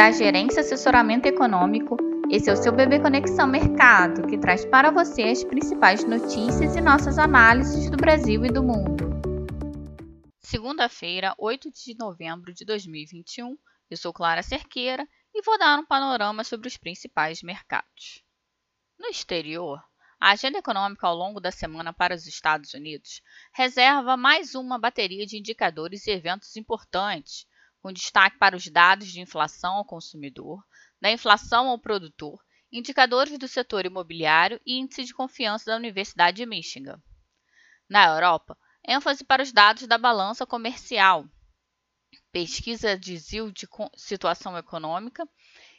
da Gerência Assessoramento Econômico. Esse é o seu Bebê Conexão Mercado, que traz para você as principais notícias e nossas análises do Brasil e do mundo. Segunda-feira, 8 de novembro de 2021, eu sou Clara Cerqueira e vou dar um panorama sobre os principais mercados. No exterior, a agenda econômica ao longo da semana para os Estados Unidos reserva mais uma bateria de indicadores e eventos importantes, com destaque para os dados de inflação ao consumidor, da inflação ao produtor, indicadores do setor imobiliário e índice de confiança da Universidade de Michigan. Na Europa, ênfase para os dados da balança comercial, pesquisa de ZIL de situação econômica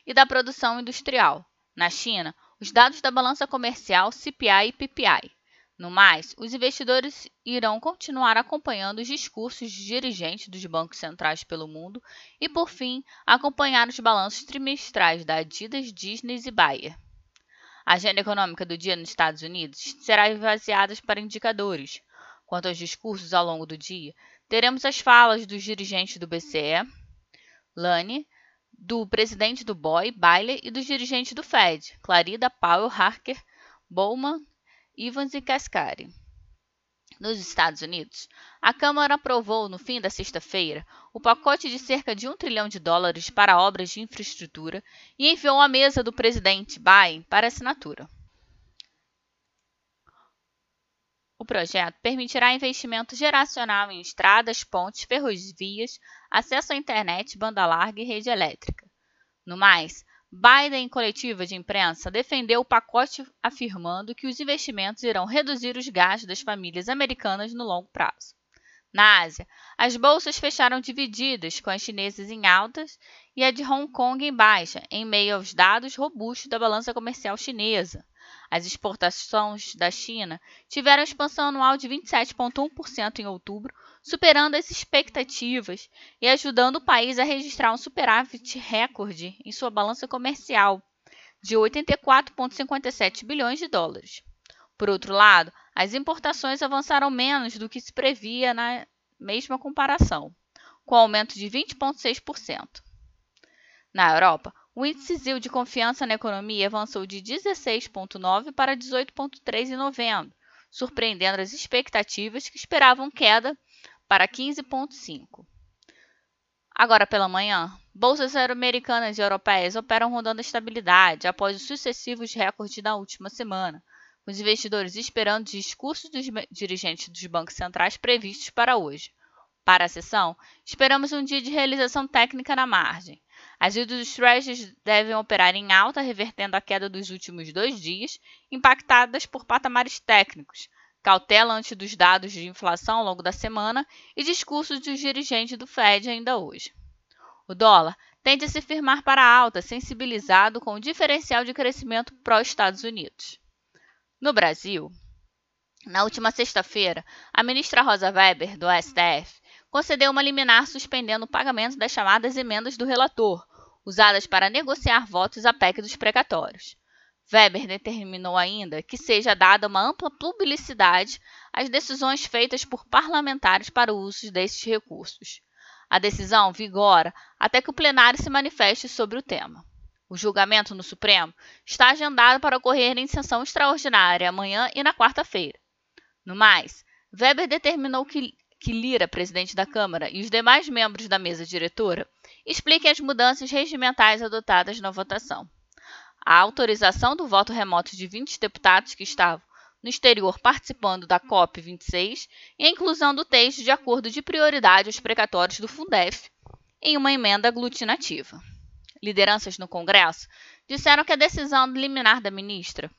e da produção industrial. Na China, os dados da balança comercial CPI e PPI. No mais, os investidores irão continuar acompanhando os discursos de dirigentes dos bancos centrais pelo mundo e, por fim, acompanhar os balanços trimestrais da Adidas, Disney e Bayer. A agenda econômica do dia nos Estados Unidos será esvaziada para indicadores. Quanto aos discursos ao longo do dia, teremos as falas dos dirigentes do BCE, Lane, do presidente do BOE, Bailey, e dos dirigentes do Fed, Clarida Powell, Harker, Bowman, Evans e Cascari. Nos Estados Unidos, a Câmara aprovou, no fim da sexta-feira, o pacote de cerca de um trilhão de dólares para obras de infraestrutura e enviou à mesa do presidente Biden para assinatura. O projeto permitirá investimento geracional em estradas, pontes, ferrovias, acesso à internet, banda larga e rede elétrica. No mais, Biden, em coletiva de imprensa, defendeu o pacote afirmando que os investimentos irão reduzir os gastos das famílias americanas no longo prazo. Na Ásia, as bolsas fecharam divididas, com as chinesas em altas e a de Hong Kong em baixa, em meio aos dados robustos da balança comercial chinesa. As exportações da China tiveram expansão anual de 27,1% em outubro, superando as expectativas e ajudando o país a registrar um superávit recorde em sua balança comercial de 84,57 bilhões de dólares. Por outro lado, as importações avançaram menos do que se previa na mesma comparação, com aumento de 20,6%. Na Europa, o índice ZIL de confiança na economia avançou de 16,9 para 18,3 em novembro, surpreendendo as expectativas que esperavam queda para 15,5. Agora pela manhã, bolsas americanas e europeias operam rondando a estabilidade após os sucessivos recordes da última semana, com os investidores esperando os discursos dos dirigentes dos bancos centrais previstos para hoje. Para a sessão, esperamos um dia de realização técnica na margem. As yields dos Treasuries devem operar em alta, revertendo a queda dos últimos dois dias, impactadas por patamares técnicos, cautela ante dos dados de inflação ao longo da semana e discursos dos dirigentes do Fed ainda hoje. O dólar tende a se firmar para alta, sensibilizado com o diferencial de crescimento pró-Estados Unidos. No Brasil, na última sexta-feira, a ministra Rosa Weber, do STF, concedeu uma liminar suspendendo o pagamento das chamadas emendas do relator, usadas para negociar votos à PEC dos precatórios. Weber determinou ainda que seja dada uma ampla publicidade às decisões feitas por parlamentares para o uso desses recursos. A decisão vigora até que o plenário se manifeste sobre o tema. O julgamento no Supremo está agendado para ocorrer em sessão extraordinária amanhã e na quarta-feira. No mais, Weber determinou que, que Lira, presidente da Câmara, e os demais membros da mesa diretora expliquem as mudanças regimentais adotadas na votação. A autorização do voto remoto de 20 deputados que estavam no exterior participando da COP26 e a inclusão do texto de acordo de prioridade aos precatórios do Fundef em uma emenda aglutinativa. Lideranças no Congresso disseram que a decisão liminar da ministra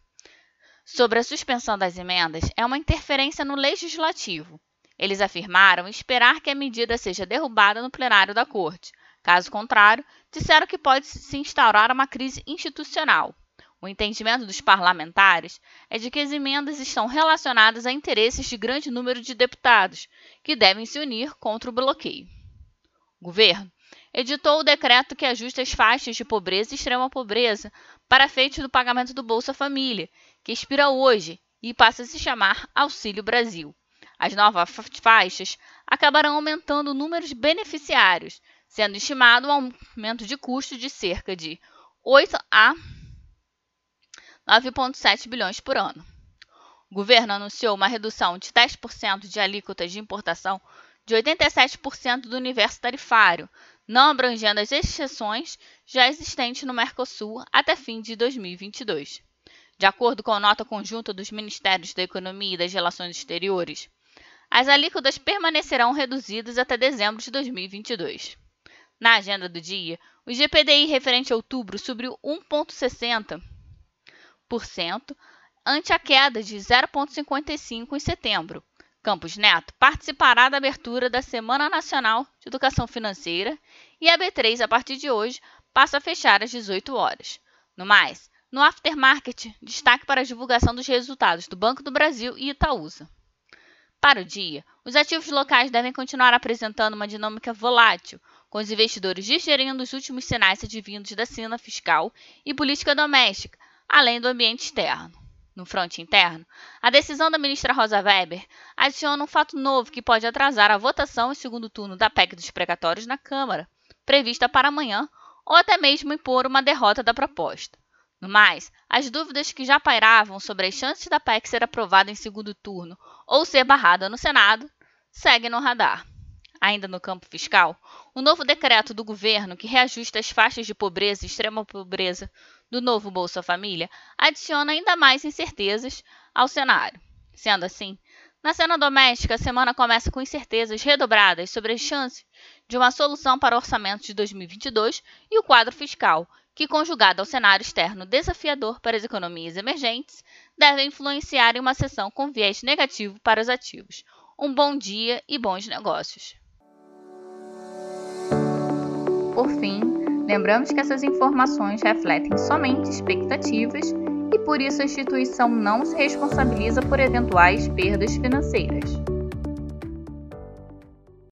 sobre a suspensão das emendas é uma interferência no legislativo. Eles afirmaram esperar que a medida seja derrubada no plenário da Corte, Caso contrário, disseram que pode se instaurar uma crise institucional. O entendimento dos parlamentares é de que as emendas estão relacionadas a interesses de grande número de deputados, que devem se unir contra o bloqueio. O governo editou o decreto que ajusta as faixas de pobreza e extrema pobreza para efeito do pagamento do Bolsa Família, que expira hoje e passa a se chamar Auxílio Brasil. As novas faixas acabarão aumentando o número de beneficiários, sendo estimado um aumento de custo de cerca de 8 a 9,7 bilhões por ano. O governo anunciou uma redução de 10% de alíquotas de importação de 87% do universo tarifário, não abrangendo as exceções já existentes no Mercosul até fim de 2022. De acordo com a nota conjunta dos Ministérios da Economia e das Relações Exteriores, as alíquotas permanecerão reduzidas até dezembro de 2022. Na agenda do dia, o GPDI referente a outubro subiu 1,60% ante a queda de 0,55% em setembro. Campos Neto participará da abertura da Semana Nacional de Educação Financeira e a B3, a partir de hoje, passa a fechar às 18 horas. No mais, no aftermarket, destaque para a divulgação dos resultados do Banco do Brasil e Itaúsa. Para o dia, os ativos locais devem continuar apresentando uma dinâmica volátil, com os investidores digerindo os últimos sinais advindos da cena fiscal e política doméstica, além do ambiente externo. No fronte interno, a decisão da ministra Rosa Weber adiciona um fato novo que pode atrasar a votação em segundo turno da PEC dos precatórios na Câmara, prevista para amanhã, ou até mesmo impor uma derrota da proposta. No mais, as dúvidas que já pairavam sobre as chances da PEC ser aprovada em segundo turno ou ser barrada no Senado seguem no radar. Ainda no campo fiscal, o novo decreto do governo que reajusta as faixas de pobreza e extrema pobreza do novo Bolsa Família adiciona ainda mais incertezas ao cenário. Sendo assim, na cena doméstica, a semana começa com incertezas redobradas sobre as chances de uma solução para o orçamento de 2022 e o quadro fiscal, que, conjugado ao cenário externo desafiador para as economias emergentes, deve influenciar em uma sessão com viés negativo para os ativos. Um bom dia e bons negócios. Por fim, lembramos que essas informações refletem somente expectativas e por isso a instituição não se responsabiliza por eventuais perdas financeiras.